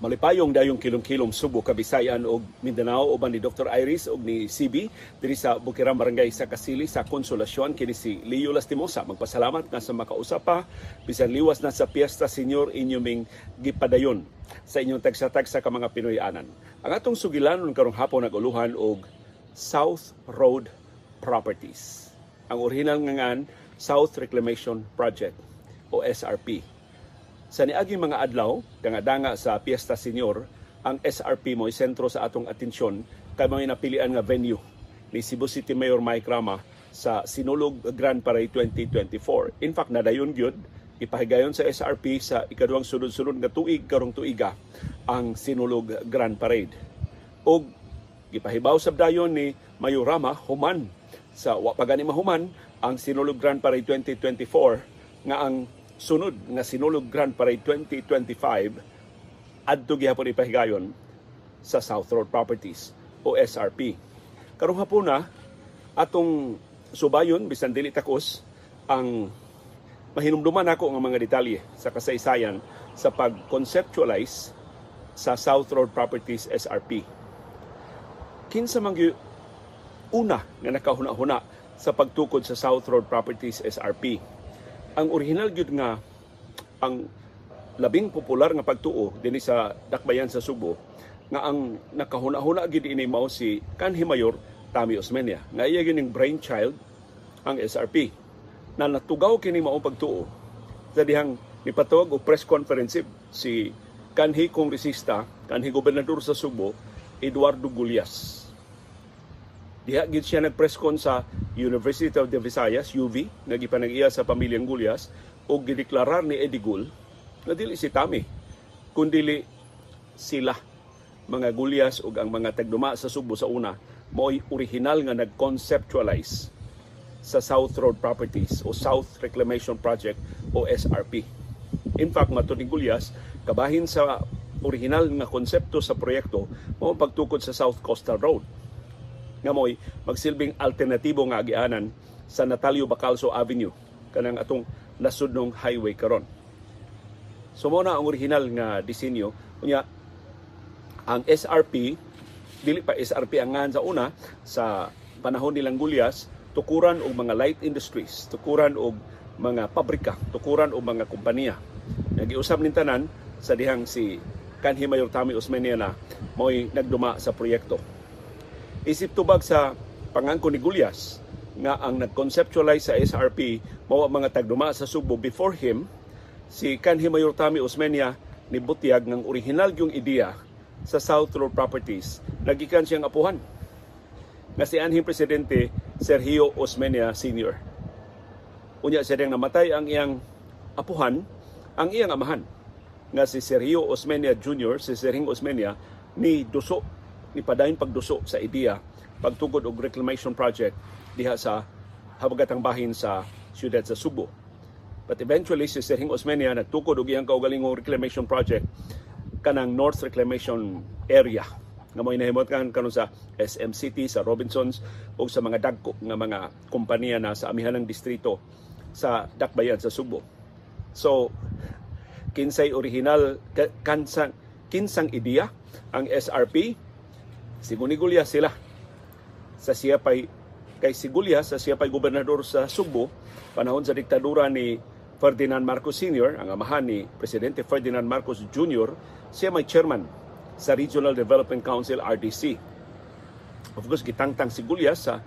malipayong dayong kilom-kilom Subo, Kabisayan ug Mindanao uban ni Dr. Iris ug ni CB diri sa Bukirang Barangay sa Kasili sa Konsolasyon kini si Leo Lastimosa magpasalamat nga sa makausap pa bisan liwas na sa Piesta Senior inyong gipadayon sa inyong tagsa-tagsa ka mga Pinoyanan. Ang atong sugilanon karong hapon naguluhan og South Road Properties. Ang original nga ngan South Reclamation Project o SRP sa niagi mga adlaw, danga-danga sa Piesta Senior, ang SRP mo sentro sa atong atensyon kay mga napilian nga venue ni Cebu City Mayor Mike Rama sa Sinulog Grand Parade 2024. In fact, nadayon gyud ipahigayon sa SRP sa ikaduhang sunod-sunod nga tuig karong tuiga ang Sinulog Grand Parade. Og gipahibaw sa dayon ni Mayor Rama human sa wa pa gani mahuman ang Sinulog Grand Parade 2024 nga ang sunod nga Sinulog Grand Parade 2025 adto gihapon ipahigayon sa South Road Properties o SRP. Karong hapon na atong subayon bisan dili takos ang mahinumduman ako ang mga detalye sa kasaysayan sa pag-conceptualize sa South Road Properties SRP. Kinsa man una nga nakahuna-huna sa pagtukod sa South Road Properties SRP ang original gyud nga ang labing popular nga pagtuo dinhi sa dakbayan sa Subo nga ang nakahuna-huna gid ini mao si kanhi mayor Tami Osmeña. Nga iya gining brainchild ang SRP na natugaw kini mao pagtuo. Sa dihang nipatawag og press conference si kanhi kongresista kanhi gobernador sa Subo Eduardo Gulias Diha gid siya nag-press con sa University of the Visayas, UV, nagipanag-iya sa pamilyang Gulyas, o gideklarar ni Eddie Gul na dili si Tami, kundili sila mga Gulyas ug ang mga tagduma sa Subo sa una mo'y original nga nag-conceptualize sa South Road Properties o South Reclamation Project o SRP. In fact, mato ni Gulyas, kabahin sa original nga konsepto sa proyekto mo pagtukod sa South Coastal Road nga mo'y magsilbing alternatibo nga agianan sa Natalio Bacalso Avenue kanang atong nasudnong highway karon. So mo na ang original nga disenyo unya ang SRP dili pa SRP ang ngan sa una sa panahon nilang Gulyas tukuran og mga light industries, tukuran og mga pabrika, tukuran og mga kompanya. Nagiusab nin tanan sa dihang si kanhi Mayor Tami Osmeña na mo'y nagduma sa proyekto Isip tubag sa pangangko ni Gulyas nga ang nag-conceptualize sa SRP mao mga tagduma sa Subo before him si kanhi Mayor Tami Osmeña ni Butiag ng original yung ideya sa South Road Properties nagikan siyang apuhan nga si anhing presidente Sergio Osmeña Sr. Unya siya diyang namatay ang iyang apuhan, ang iyang amahan nga si Sergio Osmeña Jr., si Sergio Osmeña ni Duso ni padayon pagduso sa ideya pagtugod og reclamation project diha sa habagatang bahin sa siyudad sa Subo. But eventually si Serhing Osmeña nagtukod og iyang kaugalingong reclamation project kanang North Reclamation Area nga mo inahimot kan kanon sa SM City sa Robinsons o sa mga dagko nga mga kompanya na sa amihanang distrito sa Dakbayan sa Subo. So kinsay original kansang kinsang ideya ang SRP Si Gunigulya sila sa siya pay kay Sigulya sa siya pay gobernador sa Subo panahon sa diktadura ni Ferdinand Marcos Sr., ang amahan ni Presidente Ferdinand Marcos Jr., siya may chairman sa Regional Development Council RDC. Of course, gitangtang si Gulya sa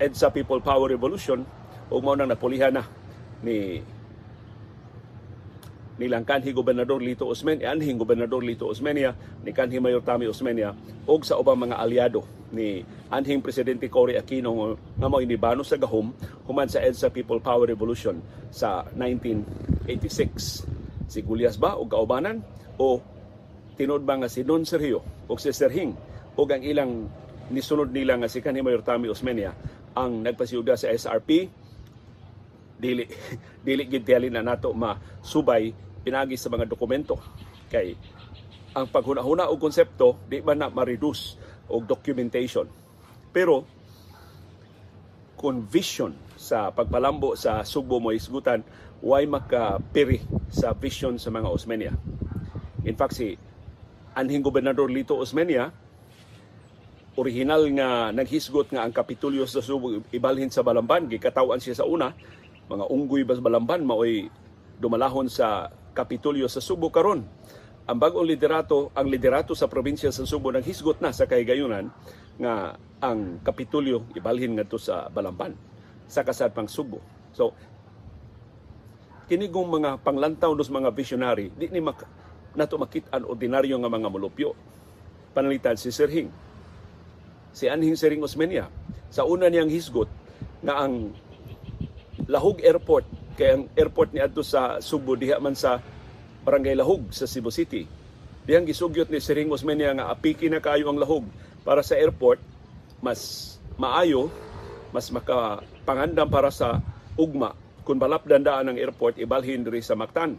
EDSA People Power Revolution o mo nang napulihan na ni nilang kanhi gobernador Lito Osmeña, anhing gobernador Lito Osmeña, ni kanhi Mayor Tami Osmeña, og sa ubang mga aliado ni anhing presidente Cory Aquino nga mao inibano sa gahom human sa EDSA People Power Revolution sa 1986. Si Gulyas ba o kaubanan? O tinod ba nga si Don Sergio o si Serhing o ang ilang nisunod nila nga si kanhi Mayor Tami Osmeña ang nagpasiyuda sa SRP dili dili gid na nato masubay pinagi sa mga dokumento. Kay ang paghuna-huna og konsepto di man na ma-reduce og documentation? Pero kung vision sa pagpalambo sa Sugbo mo isgutan why makapiri sa vision sa mga Osmeña? In fact si anhing gobernador Lito Osmeña original nga naghisgot nga ang Kapitulyo sa Subo ibalhin sa Balamban gikatawan siya sa una mga unggoy bas Balamban maoy dumalahon sa Kapitulyo sa Subo karon. Ang bagong liderato ang liderato sa probinsya sa Subo naghisgot na sa kahigayunan nga ang Kapitulyo ibalhin ngadto sa Balamban sa kasad pang Subo. So kinigong mga panglantaw dos mga visionary di ni mak nato makit-an ordinaryo nga mga mulupyo. Panalitan si Sir Hing. Si Anhing Sering Osmeña sa una niyang hisgot nga ang Lahog Airport kay ang airport ni adto sa Subo diha man sa Barangay Lahog sa Cebu City diyang gisugyot ni Sering Osmeña nga apiki na kayo ang Lahog para sa airport mas maayo mas makapangandam para sa ugma kung balapdandaan ang airport ibalhin diri sa Mactan.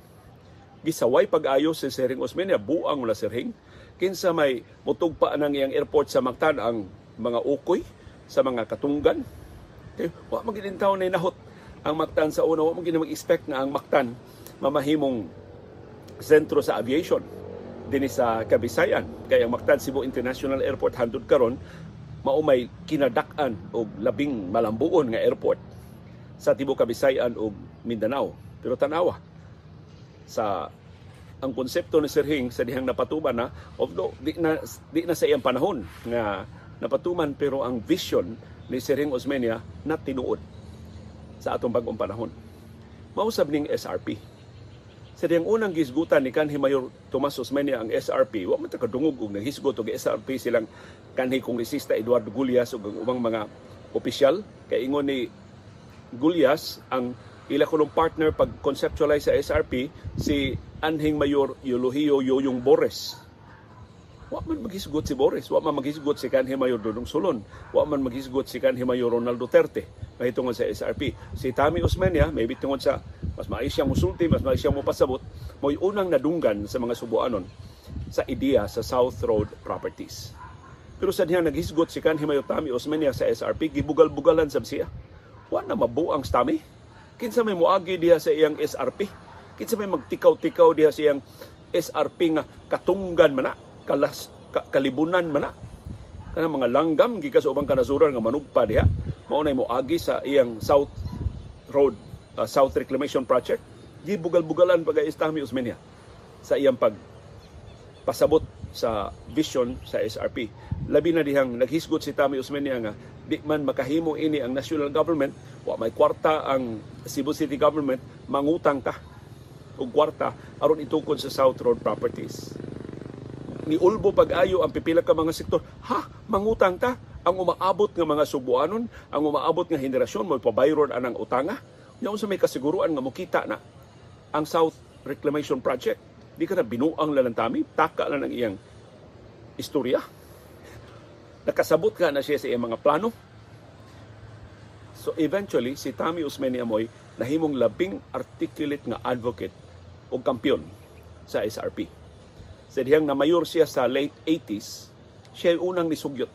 Gisaway pag-ayo si Sering Osmeña buang wala Sering kinsa may mutug pa iyang airport sa Mactan ang mga ukoy sa mga katunggan. Okay? Wa magilintaw na nahot ang Mactan sa una. Wa mo mag-expect na ang Mactan mamahimong sentro sa aviation dinhi sa Kabisayan. Kaya ang Mactan Cebu International Airport handod karon maumay kinadak-an og labing malambuon nga airport sa Tibo Kabisayan ug Mindanao. Pero tanawa sa ang konsepto ni Sir Hing sa dihang napatuban na although di na di na sa iyang panahon nga napatuman pero ang vision ni Sir Hing Osmeña na tinuod sa atong bagong panahon. Mausab ning SRP. Sa diyang unang gisgutan ni kanhi Mayor Tomas Osmeña ang SRP, wa man ta kadungog og naghisgot og SRP silang kanhi kongresista Eduardo Gullias ug ubang mga opisyal kay ingon ni Gulyas ang ila kulong partner pag conceptualize sa SRP si Anhing Mayor Eulogio Yoyong Bores. Wa man maghisgot si Boris, wa man maghisgot si kanhi Mayor Dudong Sulon, wa man maghisgot si kanhi Mayor Ronaldo Duterte mahitungon sa SRP. Si Tami Osmeña, may bitungon sa mas maayos siyang musulti, mas maayos siyang mupasabot, mo'y unang nadunggan sa mga subuanon sa ideya sa South Road Properties. Pero sa diha naghisgot si kanhi Mayor Tami Osmeña sa SRP, gibugal-bugalan sab siya wa na mabuang stami. Kinsa may muagi diha sa iyang SRP. Kinsa may magtikaw-tikaw diha sa iyang SRP nga katunggan man kalas, ka, kalibunan man na. Kana mga langgam gikas ubang kanasuran nga manugpa diha. Mao nay moagi sa iyang South Road uh, South Reclamation Project. Gibugal-bugalan pag Istami Usmenia sa iyang pag pasabot sa vision sa SRP. Labi na dihang naghisgot si Tami Usmenia nga di man makahimo ini ang national government, wa may kwarta ang Cebu City government, mangutang ta og kwarta aron itukod sa South Road Properties. Ni ulbo pag-ayo ang pipila ka mga sektor, ha, mangutang ta ang umaabot nga mga subuanon, ang umaabot nga henerasyon mo pabayron anang utanga. Nya sa may kasiguruan nga mukita na ang South Reclamation Project. Di ka na binuang lalantami, taka lang ang iyang istorya nakasabot ka na siya sa iyang mga plano. So eventually, si Tommy Usmeni Amoy nahimong labing articulate nga advocate o kampiyon sa SRP. Sa dihang na mayor siya sa late 80s, siya yung unang nisugyot,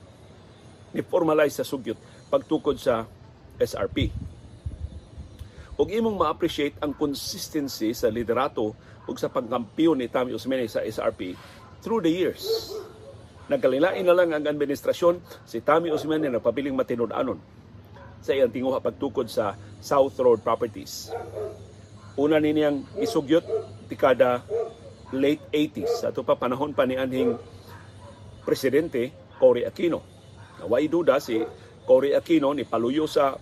ni-formalize sa sugyot pagtukod sa SRP. Ug imong ma-appreciate ang consistency sa liderato ug sa pagkampiyon ni Tommy Usmeni sa SRP through the years. Nagkalilain na lang ang administrasyon, si Osman na nagpabiling matinud-anon sa iyang tinguha pagtukod sa South Road Properties. Una ni niyang isugyot tikada late 80s sa pa panahon pa ni anhing presidente Cory Aquino. Naway duda si Cory Aquino ni paluyo sa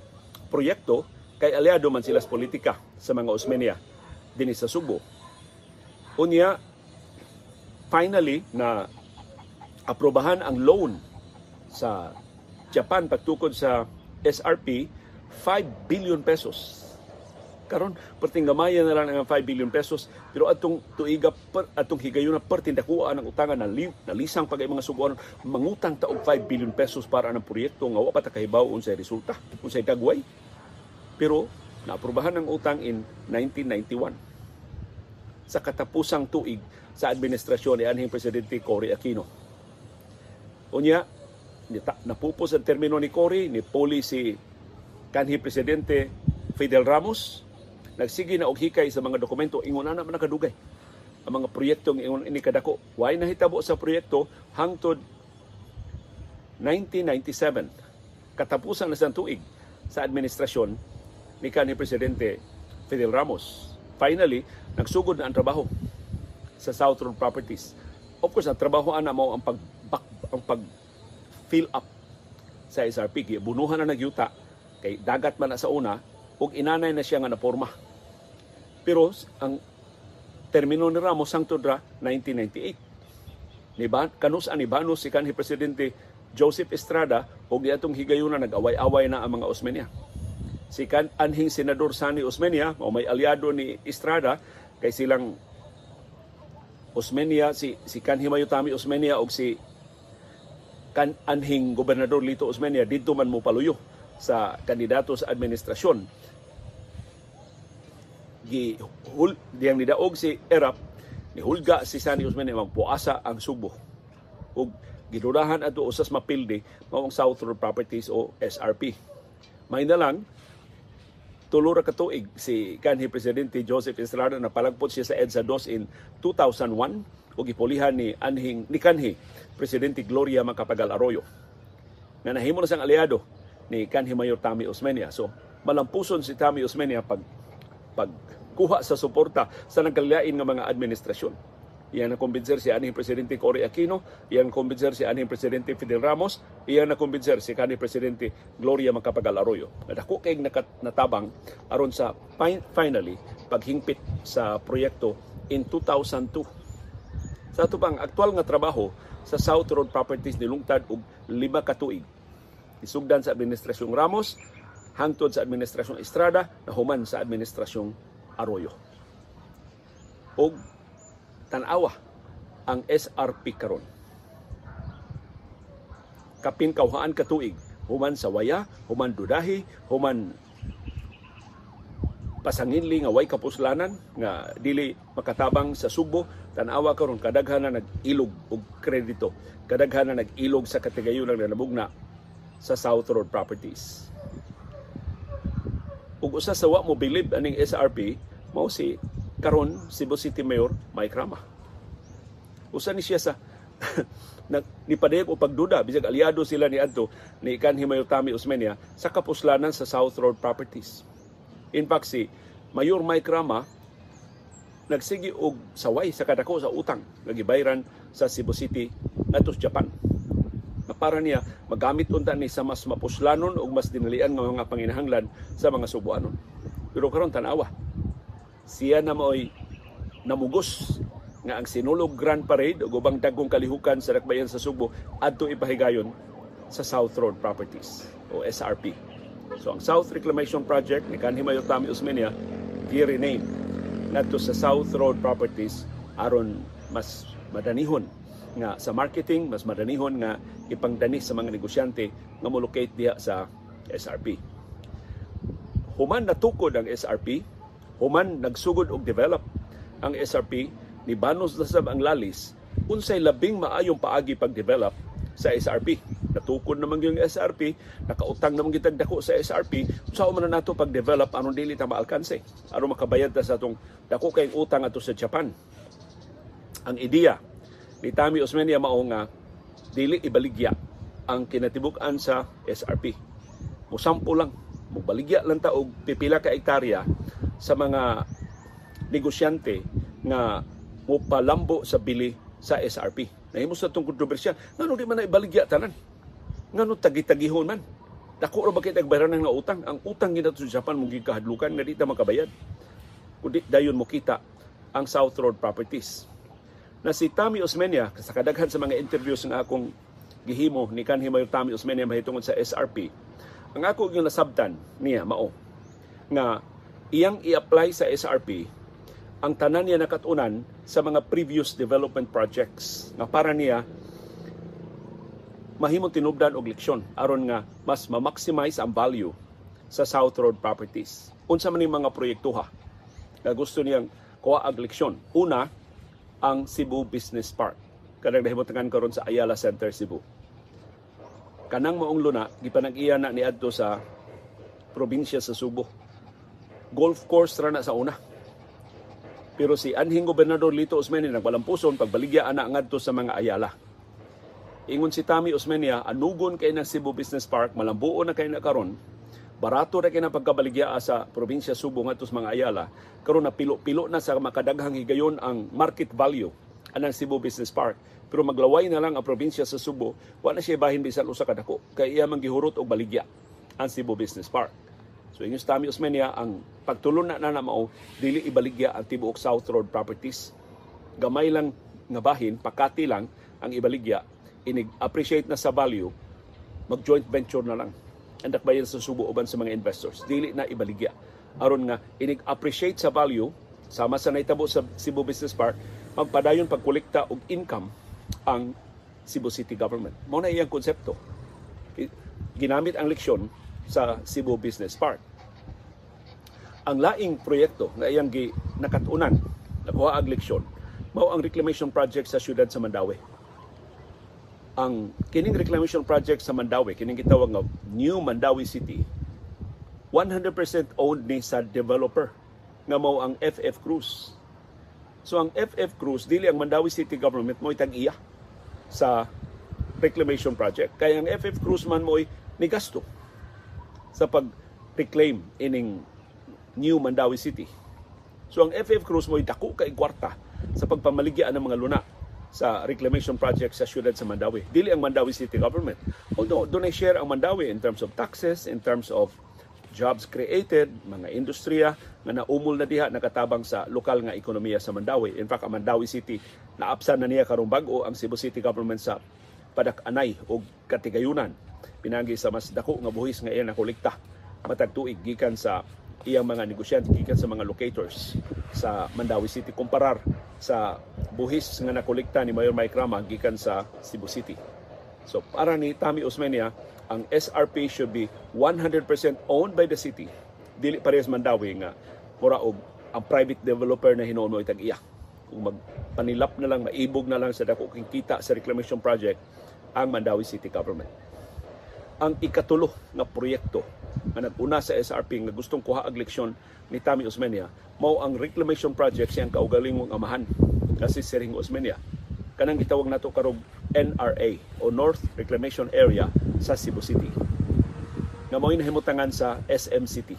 proyekto kay aliado man sila sa politika sa mga Osmeña dinhi sa Subo. Unya finally na aprobahan ang loan sa Japan pagtukod sa SRP 5 billion pesos. Karon perting gamaya na lang ang 5 billion pesos. Pero atong tuiga per, atong higayon na pertindakuan ang utangan na, li, na lisang pagay mga subuan mangutang ta og 5 billion pesos para ang proyekto nga wa pa ta kahibaw unsay resulta unsay dagway. Pero naaprobahan ang utang in 1991 sa katapusang tuig sa administrasyon ni anhing presidente Cory Aquino. Unya, napupos ang termino ni Cory, ni Poli si kanhi Presidente Fidel Ramos, nagsige na og hikay sa mga dokumento, ingon na naman nakadugay. ang mga proyektong ingon ini kadako. Why nahitabo sa proyekto hangtod 1997 katapusan na sa tuig sa administrasyon ni kanhi presidente Fidel Ramos. Finally, nagsugod na ang trabaho sa South Road Properties. Of course, ang trabaho ana mo ang pag ang pag fill up sa SRP. Bunuhan na nagyuta kay dagat man na sa una ug inanay na siya nga naporma. Pero ang termino ni Ramos hangtod ra 1998. Ni ba kanus ani banos si kanhi presidente Joseph Estrada ug diatong higayuna nag-away-away na ang mga Osmeña. Si kan anhing senador Sani Osmeña o may aliado ni Estrada kay silang Osmeña si si kanhi Mayutami Osmeña ug si kan anhing gobernador Lito Osmeña didto man mo paluyo sa kandidato sa administrasyon. Gi hul diyang nidaog si Erap ni hulga si Sani Osmeña magpuasa ang Subo. Ug gidudahan ato usas mapildi mao ang South Road Properties o SRP. May na lang tulo ra katuig si kanhi presidente Joseph Estrada na palagpot siya sa EDSA 2 in 2001 ug gipulihan ni anhing ni kanhi presidente Gloria Macapagal Arroyo nga nahimo na sang aliado ni kanhi Mayor Tami Osmeña. So malampuson si Tami Osmeña pag pagkuha sa suporta sa nagkalain nga mga administrasyon Iyan na kumbinser si anhing Presidente Cory Aquino, iyan kumbinser si anhing Presidente Fidel Ramos, iyan na kumbinser si kanhi Presidente Gloria Macapagal Arroyo. Nadako kay natabang aron sa finally paghingpit sa proyekto in 2002. Sa ato pang aktual nga trabaho sa South Road Properties nilungtad og lima ka tuig. Isugdan sa Administrasyong Ramos, hangtod sa Administrasyong Estrada, nahuman sa Administrasyong Arroyo. Og tanawa ang SRP karon. Kapin kauhaan katuig, human sa waya, human dudahi, human pasanginli nga way kapuslanan nga dili makatabang sa Subo tanawa karon kadaghan na nag-ilog og kredito kadaghan na nag-ilog sa katigayunan nga nabugna sa South Road Properties usa sa wa mo bilib aning SRP mao si karon Cebu City Mayor Mike Rama. Usa ni siya sa nag nipadayag o pagduda bisag aliado sila ni adto ni kan Himayotami Usmenia sa kapuslanan sa South Road Properties. In fact si Mayor Mike Rama nagsigi og saway sa kadako sa utang nga gibayran sa Cebu City ngadto sa Japan. Para niya magamit unta ni sa mas mapuslanon ug mas dinalian nga mga panginahanglan sa mga Subuanon. Pero karon tanawa siya na mo'y namugos nga ang sinulog Grand Parade o ubang dagkong kalihukan sa Dakbayan sa Subo adto ipahigayon sa South Road Properties o SRP. So ang South Reclamation Project ni kanhi Mayor Tami Usmenia gi-rename ngadto sa South Road Properties aron mas madanihon nga sa marketing mas madanihon nga ipangdani sa mga negosyante nga molocate diha sa SRP. Human natukod ang SRP human nagsugod og develop ang SRP ni banos na sab ang lalis unsay labing maayong paagi pag-develop sa SRP. Natukod naman yung SRP, nakautang naman gitag dako sa SRP, sa man na nato pag-develop anong dili ta maalkanse. Aron makabayad ta sa atong dako kay utang ato sa Japan. Ang ideya ni Tami Osmeña mao nga dili ibaligya ang kinatibuk-an sa SRP. Musampo lang, mubaligya lang ta og pipila ka hektarya sa mga negosyante nga mupalambo sa bili sa SRP. Nahimo sa itong kontrobersya, ngano di man ibaligya tanan? Ngano tagi-tagihon man? Dako ra ba kay tagbayaran ng utang? Ang utang gina sa Japan mong gikahadlukan nga di ta makabayad. Kundi dayon mo kita ang South Road Properties. Na si Tami Osmeña, sa kadaghan sa mga interviews nga akong gihimo ni kanhi Mayor Tami Osmeña mahitungod sa SRP, ang ako yung nasabtan niya mao nga iyang i-apply sa SRP ang tanan niya nakatunan sa mga previous development projects nga para niya mahimong tinubdan og leksyon aron nga mas ma-maximize ang value sa South Road properties. Unsa man mga proyekto ha nga gusto niyang kuha ang leksyon. Una, ang Cebu Business Park. Kanang nahimutangan karon sa Ayala Center, Cebu. Kanang maong luna, gipanag-iya na ni adto sa probinsya sa Subo golf course ra na sa una. Pero si anhing gobernador Lito Osmeña nagwalampuson pagbaligya ana ngadto sa mga ayala. Ingon si Tami Osmeña, anugon kay ng Cebu Business Park, malambuo na kay na karon. Barato na na pagkabaligya sa probinsya Subo ngadto sa mga ayala. Karon na pilo-pilo na sa makadaghang higayon ang market value anang Cebu Business Park. Pero maglaway na lang ang probinsya sa Subo, wala siya bahin bisan usa ka dako kay iya man gihurot og baligya ang Cebu Business Park. So ingon sa Tami Osmeña ang pagtulon na na na mao dili ibaligya ang tibuok South Road properties. Gamay lang nga bahin, pakati lang ang ibaligya, inig appreciate na sa value, mag joint venture na lang. Andak bayan sa subo uban sa mga investors. Dili na ibaligya. Aron nga inig appreciate sa value sama sa naitabo sa Cebu Business Park, magpadayon pagkolekta og income ang Cebu City government. Mao na iyang konsepto. Ginamit ang leksyon sa Cebu Business Park. Ang laing proyekto na iyang gi nakatunan, nakuha ang leksyon, mao ang reclamation project sa siyudad sa Mandawi. Ang kining reclamation project sa Mandawi, kining gitawag nga New Mandawi City, 100% owned ni sa developer nga mao ang FF Cruz. So ang FF Cruz dili ang Mandawi City government mo tag-iya sa reclamation project. Kaya ang FF Cruz man mo'y ni gasto sa pag-reclaim ining New Mandawi City. So ang FF Cruz mo'y dako kay kwarta sa pagpamaligyan ng mga luna sa reclamation project sa siyudad sa Mandawi. Dili ang Mandawi City government. Although doon ay share ang Mandawi in terms of taxes, in terms of jobs created, mga industriya nga naumol na diha nakatabang sa lokal nga ekonomiya sa Mandawi. In fact, ang Mandawi City naapsan na niya karong bag-o ang Cebu City government sa padak-anay o katigayunan pinagi sa mas dako nga buhis nga iya nakolekta matag tuig gikan sa iyang mga negosyante gikan sa mga locators sa Mandawi City kumparar sa buhis nga nakolekta ni Mayor Mike Rama gikan sa Cebu City. So para ni Tami Osmeña, ang SRP should be 100% owned by the city. Dili parehas Mandawi nga mura og ang private developer na hinuon mo itag iya. Kung magpanilap na lang, maibog na lang sa dako kita sa reclamation project ang Mandawi City Government. Ang ikatulo nga proyekto nga nag-una sa SRP nga gustong kuha ang leksyon ni Tami Osmeña mao ang reclamation project siyang kaugalingong amahan. Kasi si Ring Osmeña kanang gitawag nato karog NRA o North Reclamation Area sa Cebu City. Nga mao nahimutangan sa SM City.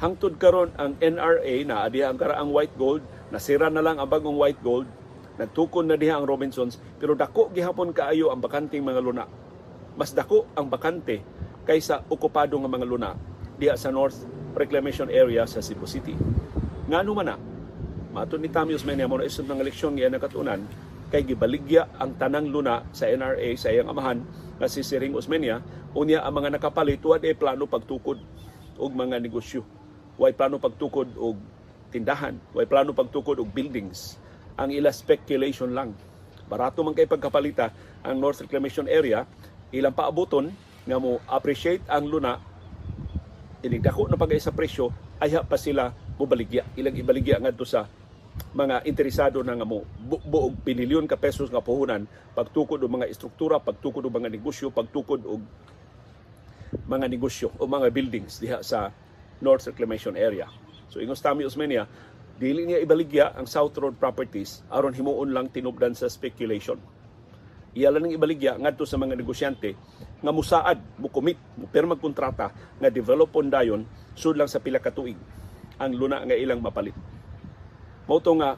Hangtod karon ang NRA na adiha ang karaang white gold nasira na lang ang bagong white gold nagtukon na diha ang Robinsons pero dako gihapon kaayo ang bakanting mga luna mas dako ang bakante kaysa okupado nga mga luna diha sa North Reclamation Area sa Cebu City. Ngano man na, mato ni Tamios Menia mo na isod ng eleksyon nga nakatunan kay gibaligya ang tanang luna sa NRA sa iyang amahan nga si Siring Osmeña unya ang mga nakapalit wa ay plano pagtukod og mga negosyo. Way plano pagtukod og tindahan, way plano pagtukod og buildings. Ang ila speculation lang. Barato man kay pagkapalita ang North Reclamation Area, ilang paabuton nga mo appreciate ang luna inigdako na pagay sa presyo ay pa sila mubaligya. Ilang ibaligya ngadto sa mga interesado na nga mo bu- buog pinilyon ka pesos nga puhunan pagtukod og mga istruktura pagtukod og mga negosyo pagtukod og mga negosyo o mga buildings diha sa North Reclamation Area. So ingos Tami Osmeña dili niya ibaligya ang South Road properties aron himuon lang tinubdan sa speculation iya lang ibaligya ngadto sa mga negosyante nga musaad, mukumit, pero magkontrata nga develop on dayon sud lang sa pila ka tuig ang luna nga ilang mapalit. Mao nga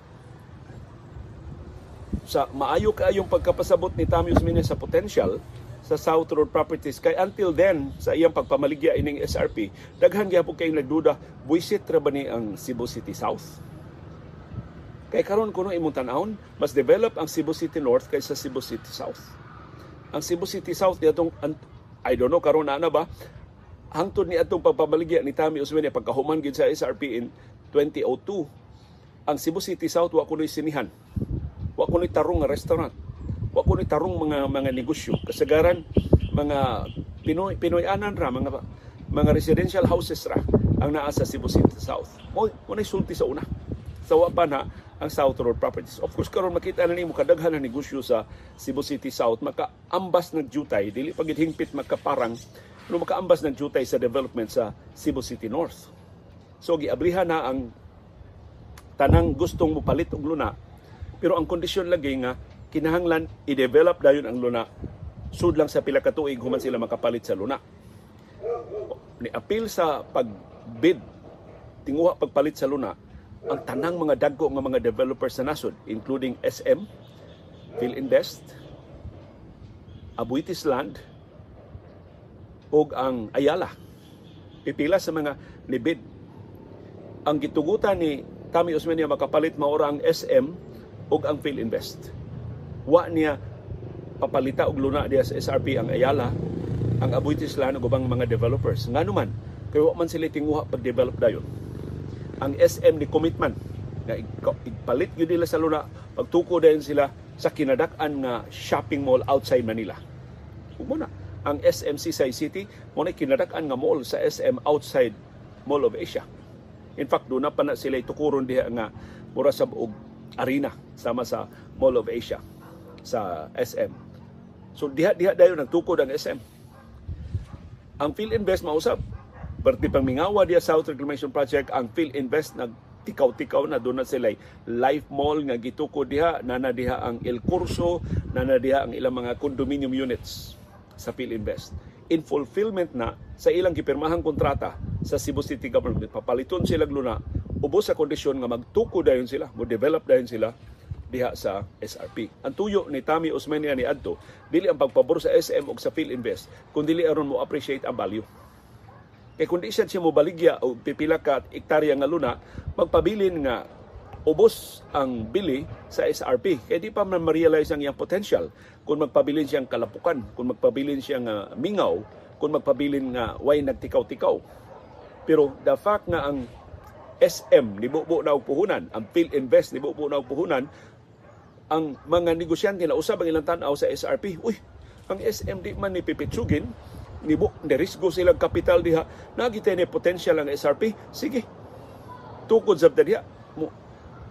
sa maayo kaayong pagkapasabot ni Tami Osmeña sa potential sa South Road Properties kay until then sa iyang pagpamaligya ining SRP daghan gyapon kay nagduda buisit ra ba ni ang Cebu City South Kay karon kuno imong tan-awon, mas develop ang Cebu City North kaysa Cebu City South. Ang Cebu City South niadtong I don't know karon na ba? Hangtod ni atong pagpabaligya ni Tami Osmeña pagkahuman gid sa SRP in 2002 ang Cebu City South wa kunoy sinihan. Wa kunoy tarong restaurant. Wa kunoy tarong mga mga negosyo. Kasagaran mga Pinoy Pinoy anan ra mga mga residential houses ra ang naa sa Cebu City South. Mo mo sulti sa una. Sa wa pa na ang South Road Properties. Of course, karon makita na nimo kadaghan na negosyo sa Cebu City South, makaambas ng jutay, dili pagit hingpit makaparang, no makaambas ng jutay sa development sa Cebu City North. So giablihan na ang tanang gustong mopalit og luna. Pero ang kondisyon lagi nga kinahanglan i-develop dayon ang luna. Sud lang sa pila ka tuig human sila makapalit sa luna. Ni apil sa pagbid tinguha pagpalit sa luna ang tanang mga dagko nga mga developers sa nasod including SM Philinvest Abuitis Land ug ang Ayala. Pipila sa mga nibid ang gitugutan ni Tami Osmeña makapalit maora ang SM ug ang Philinvest wa niya papalita og luna diya sa SRP ang Ayala ang Abuitis Land ug ubang mga developers. Ngano man kay wa man sila tinguha pag-develop dayon ang SM ni commitment nga igpalit gyud nila sa luna pagtuko dayon sila sa kinadak-an nga shopping mall outside Manila ug na ang SM Seaside City mo na kinadak-an nga mall sa SM outside Mall of Asia in fact doon na pa na sila itukuron diha nga mura sa og arena sama sa Mall of Asia sa SM. So diha diha dayon nagtukod ang SM. Ang Philinvest mausap Berti pang mingawa diya South Reclamation Project. Ang Philinvest nag tikaw-tikaw na doon na sila life mall nga gitukod diha. Nana diha ang El Curso nana diha ang ilang mga condominium units sa Philinvest in fulfillment na sa ilang gipirmahang kontrata sa Cebu City Government. Papaliton sila luna. Ubos sa kondisyon nga magtuko dayon sila mo develop dayon sila diha sa SRP. Ang tuyo ni Tami Osmeña ni Adto, dili ang pagpabor sa SM o sa PhilInvest, kundi dili aron mo appreciate ang value. Kay kung di siya mo baligya o pipila ka ektarya nga luna, magpabilin nga ubos ang bili sa SRP. Kaya di pa man ma-realize ang iyang potential. Kung magpabilin siyang kalapukan, kung magpabilin siyang uh, mingaw, kung magpabilin nga way nagtikaw-tikaw. Pero the fact nga ang SM ni Bubo na puhunan, ang PhilInvest ni Bubo na puhunan, ang mga negosyante na usab ang ilang tanaw sa SRP, uy, ang SM di man ni pipitsugin, ni bu risgo silang kapital diha, nagitay ni potential ang SRP, sige, tukod sa diha, mo,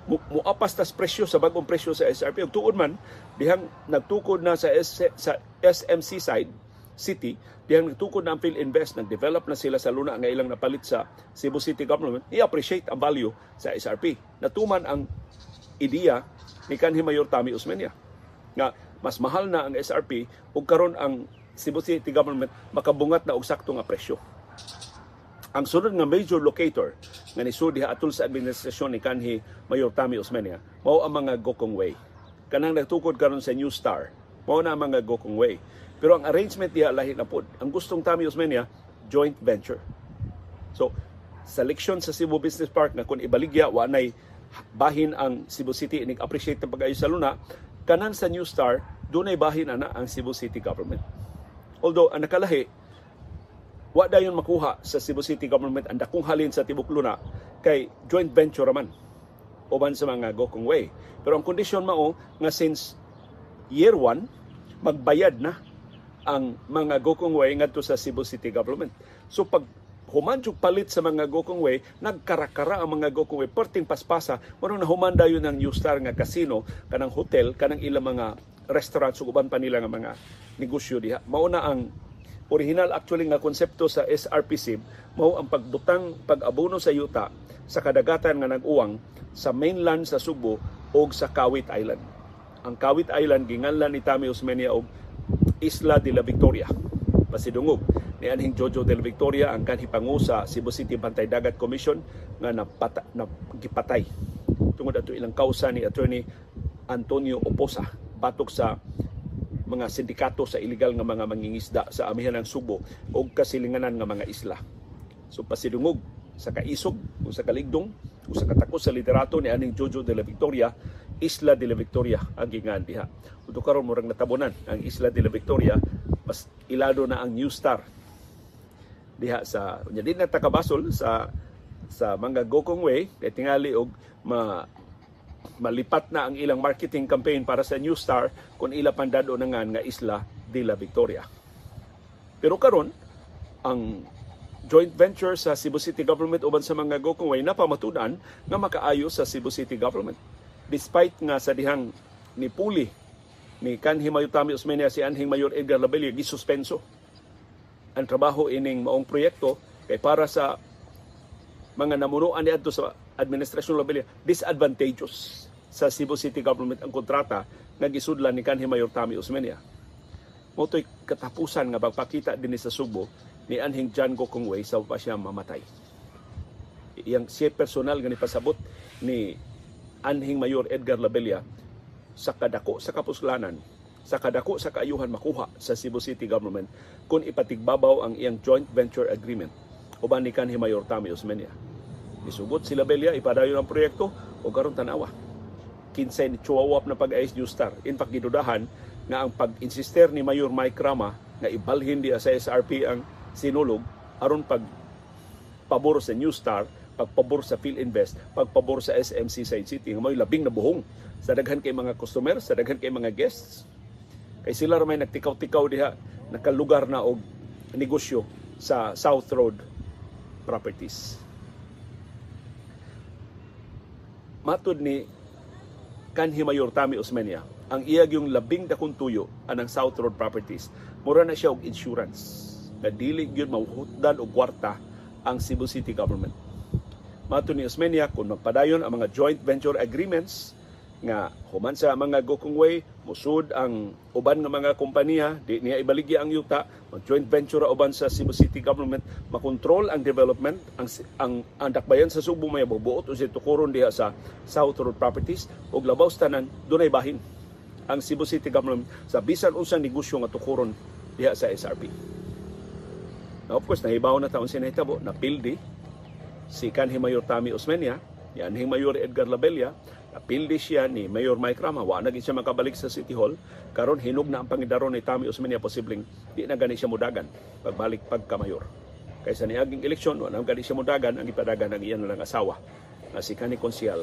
mo, mo apas tas presyo sa bagong presyo sa SRP. Ug tuod man, dihang nagtukod na sa, S, sa SMC side, City, dihang nagtukod na ang PhilInvest, nag-develop na sila sa luna nga ilang napalit sa Cebu City Government, i-appreciate ang value sa SRP. Natuman ang ideya ni kanhi Mayor Tami Usmeña nga mas mahal na ang SRP ug karon ang Cebu City Government makabungat na og sakto nga presyo. Ang sunod nga major locator nga nisud diha atol sa administrasyon ni kanhi Mayor Tami Usmeña mao ang mga Gokong Way. Kanang nagtukod karon sa New Star, mao na ang mga Gokong Way. Pero ang arrangement diha lahi na pod. Ang gustong Tami Usmeña joint venture. So, selection sa Cebu Business Park na kung ibaligya wa nay bahin ang Cebu City nig appreciate ng pag-ayo sa luna kanan sa New Star dunay bahin ana ang Cebu City government although ang nakalahi wa dayon makuha sa Cebu City government ang dakong halin sa tibok luna kay joint venture man uban sa mga Gokong Way. Pero ang kondisyon mao nga since year 1 magbayad na ang mga Gokong Way ngadto sa Cebu City government. So pag human palit sa mga Gokong Way, nagkarakara ang mga Gokong Way, perting paspasa, maro na humanda yun ng New Star nga casino, kanang hotel, kanang ilang mga restaurants, uban pa nila nga mga negosyo diha. Mauna ang original actually nga konsepto sa SRPC, mao ang pagbutang pag-abono sa yuta sa kadagatan nga nag-uwang sa mainland sa Subo o sa Kawit Island. Ang Kawit Island ginganlan ni Tami Osmeña og Isla de la Victoria pasidungog ni anhing Jojo del Victoria ang kanhi pangusa Cebu City Bantay Dagat Commission nga napata, napagipatay tungod ato ilang kausa ni attorney Antonio Oposa batok sa mga sindikato sa illegal nga mga mangingisda sa amihan ng Subo o kasilinganan nga mga isla. So pasidungog sa kaisog o sa kaligdong o sa katakos sa liderato ni aning Jojo de la Victoria, Isla de la Victoria ang gingan diha. Uto karon murang natabunan ang Isla de la Victoria mas ilado na ang New Star diha sa nya din na takabasol sa sa mga Gokong Way kay tingali og ma malipat na ang ilang marketing campaign para sa New Star kung ila pandado na nga nga isla de la Victoria. Pero karon ang joint venture sa Cebu City Government uban sa mga Gokong Way napamatudan nga makaayo sa Cebu City Government. Despite nga sa dihang ni Puli ni kanhi Mayor Tami Osmeña si anhing Mayor Edgar Labella gisuspenso ang trabaho ining maong proyekto kay para sa mga namunuan niadto sa administrasyon Labella disadvantageous sa Cebu City Government ang kontrata nga gisudlan ni kanhi Mayor Tami Osmeña. Motoy katapusan nga pagpakita din sa Subo ni anhing John Gokongwei sa pa siya mamatay. Iyang siya personal nga ni pasabot ni anhing Mayor Edgar Labella sa kadako sa kapuslanan sa kadako sa kaayuhan makuha sa Cebu City Government kung ipatigbabaw ang iyang joint venture agreement uban ni kanhi Mayor Tami Osmeña. Isugot sila Belia ipadayon ang proyekto o karon tanawa. Kinsay ni chuwawap na pag-ayos New Star. In fact, nga ang pag-insister ni Mayor Mike Rama nga ibalhin di sa SRP ang sinulog aron pag pabor sa New Star, pagpabor sa PhilInvest, pagpabor sa SMC Side City nga may labing na buhong sa daghan kay mga customer, sa daghan kay mga guests, Kay sila may nagtikaw-tikaw diha nakalugar na og negosyo sa South Road Properties. Matod ni kanhi Mayor Tami Osmeña, ang iyag yung labing dakong tuyo anang South Road Properties, mura na siya og insurance na dili gyud mauhutdan og kwarta ang Cebu City Government. Matod ni Osmeña, kung magpadayon ang mga joint venture agreements nga human sa mga Gokongway musud ang uban nga mga kompanya di niya ibaligya ang yuta. Mag joint venture uban sa Cebu City government. Makontrol ang development ang ang, ang dakbayan sa Subo. May bubuot usi tukuron diha sa South Road Properties. Ug labaw tanan dunay bahin ang Cebu City government sa bisan unsang negosyo nga tukuron diha sa SRP Now, of course, nahibaw na taon sinahitabo na pildi si kanhi Mayor Tami Osmeña, yan Mayor Edgar Labella, Apildi siya ni Mayor Mike Rama. Wa na siya makabalik sa City Hall. Karon hinog na ang pangidaron ni Tami Osmeña posibleng di na gani siya mudagan pagbalik pagka mayor. Kaysa ni aging eleksyon, wa na gani siya mudagan ang ipadagan ng iyan lang asawa na si kani konsyal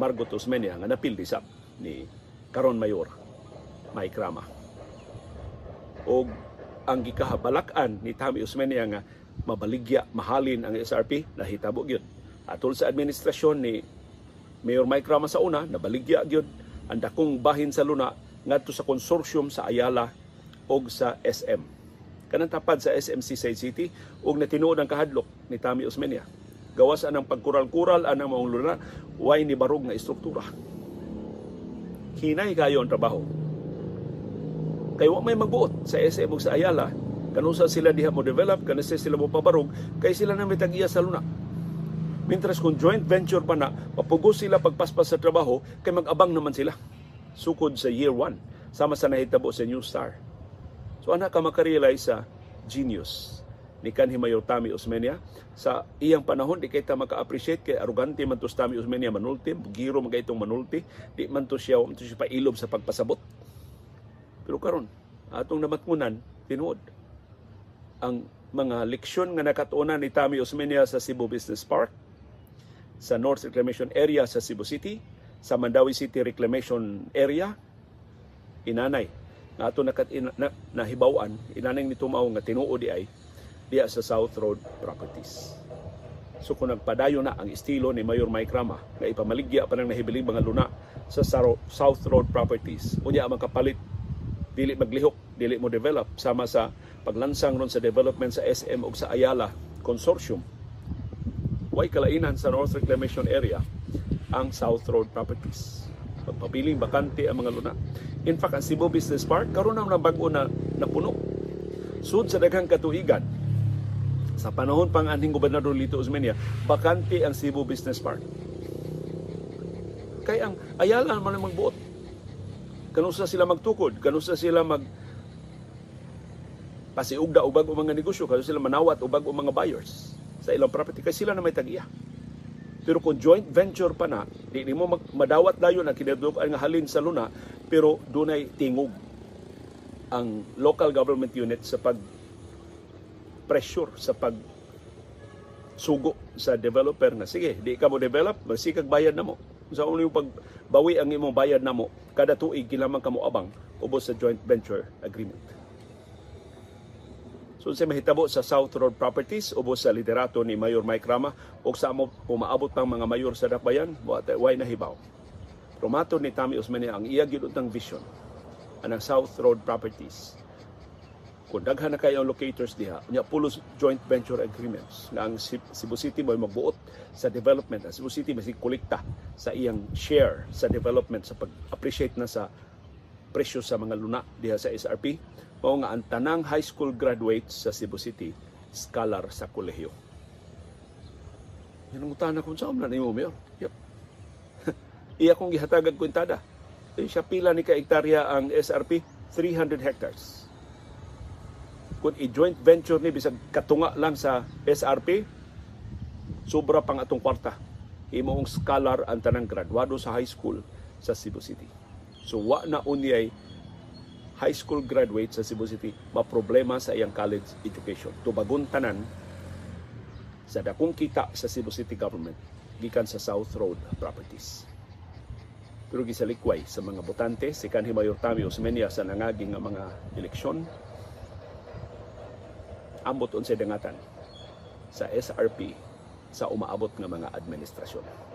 Margot Osmeña nga napildi sa ni karon mayor Mike Rama. O ang gikahabalakan ni Tami Osmeña nga mabaligya, mahalin ang SRP, nahitabo gyud. Atol sa administrasyon ni Mayor Mike Rama sa una, nabaligya gyud ang dakong bahin sa Luna ngadto sa konsorsyum sa Ayala og sa SM. Kanang tapad sa SMC Side City ug natinuod ang kahadlok ni Tami Osmeña. Gawas anang pagkural-kural anang maong luna, way ni barog nga istruktura. Hinay kayo ang trabaho. Kay wa may magbuot sa SM ug sa Ayala, kanusa sila diha mo develop, kanusa sila mo pabarog, kay sila na may sa luna. Mintras kung joint venture pa na, mapugos sila pagpaspas sa trabaho, kay mag-abang naman sila. Sukod sa year 1, sama sa nahitabo sa New Star. So anak ka makarealize sa genius ni kanhi Mayor Tami Osmeña sa iyang panahon di kay ta maka-appreciate kay arugante man to Tami Osmeña manulti giro man itong manulti di man to siya man to siya pailob sa pagpasabot pero karon atong namatngunan tinuod ang mga leksyon nga nakatunan ni Tami Osmeña sa Cebu Business Park sa North Reclamation Area sa Cebu City, sa Mandawi City Reclamation Area, inanay nga ato nakat ina, na, nahibawan inanay ni tumaw nga tinuo di ay diya sa South Road Properties. So kung nagpadayo na ang estilo ni Mayor Mike Rama nga ipamaligya pa ng nahibiling mga luna sa South Road Properties, unya ang kapalit dili maglihok, dili mo develop sama sa paglansang ron sa development sa SM ug sa Ayala Consortium way kalainan sa North Reclamation Area ang South Road Properties. Pagpapiling bakante ang mga luna. In fact, ang Cebu Business Park, karoon na bago na napuno. Sud sa daghang katuigan, sa panahon pang anhing gobernador Lito Osmeña, bakante ang Cebu Business Park. Kaya ang ayala naman ang magbuot. Kanusa sila magtukod, kanusa sila mag pasiugda ubag o mga negosyo, kanusa sila manawat ubag o mga buyers sa ilang property kasi sila na may tagiya. Pero kung joint venture pa na, di, di mo mag, madawat dayon ang kinadukan nga halin sa luna, pero dunay tingog ang local government unit sa pag pressure sa pag sugo sa developer na sige, di ka mo develop, magsikag bayad na mo. Sa uno yung pagbawi ang imong bayad na mo, kada tuig kinamang ka mo abang ubos sa joint venture agreement. So sa mahitabo sa South Road Properties ubos sa liderato ni Mayor Mike Rama ug sa mo umaabot pang mga mayor sa Dakbayan way nahibaw. Romato ni Tami Osmani ang iya gilutang vision anang South Road Properties. kung daghan na kayo ang locators diha, nya pulos joint venture agreements nga ang Cebu City mo magbuot sa development. Ang Cebu City masig kolekta sa iyang share sa development sa pag-appreciate na sa presyo sa mga luna diha sa SRP. Mao nga ang tanang high school graduates sa Cebu City scholar sa kolehiyo. Utana kung saan na nimo mayor. Yep. iya kong gihatagag kwentada. Eh, siya pila ni ka hektarya ang SRP? 300 hectares kung i-joint venture ni bisag katunga lang sa SRP, sobra pang atong kwarta. Imo ang scholar ang tanang graduado sa high school sa Cebu City. So wa na unyay high school graduate sa Cebu City maproblema sa iyang college education. Tubagon tanan sa dakong kita sa Cebu City government gikan sa South Road Properties. Pero gisalikway sa mga botante, si Kanhi Mayor Tami Osmeña sa nangaging nga mga eleksyon, ambot unsay dangatan sa SRP sa umaabot nga mga administrasyon.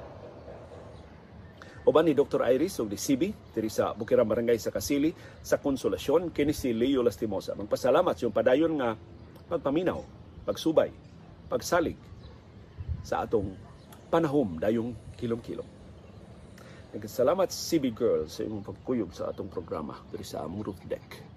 Uban ni Dr. Iris ug ni CB diri sa Bukirang Barangay sa Kasili sa konsolasyon kini si Leo Lastimosa. Magpasalamat yung padayon nga pagpaminaw, pagsubay, pagsalig sa atong panahom dayong kilom-kilom. Nagsalamat CB Girls sa imong pagkuyog sa atong programa diri sa among deck.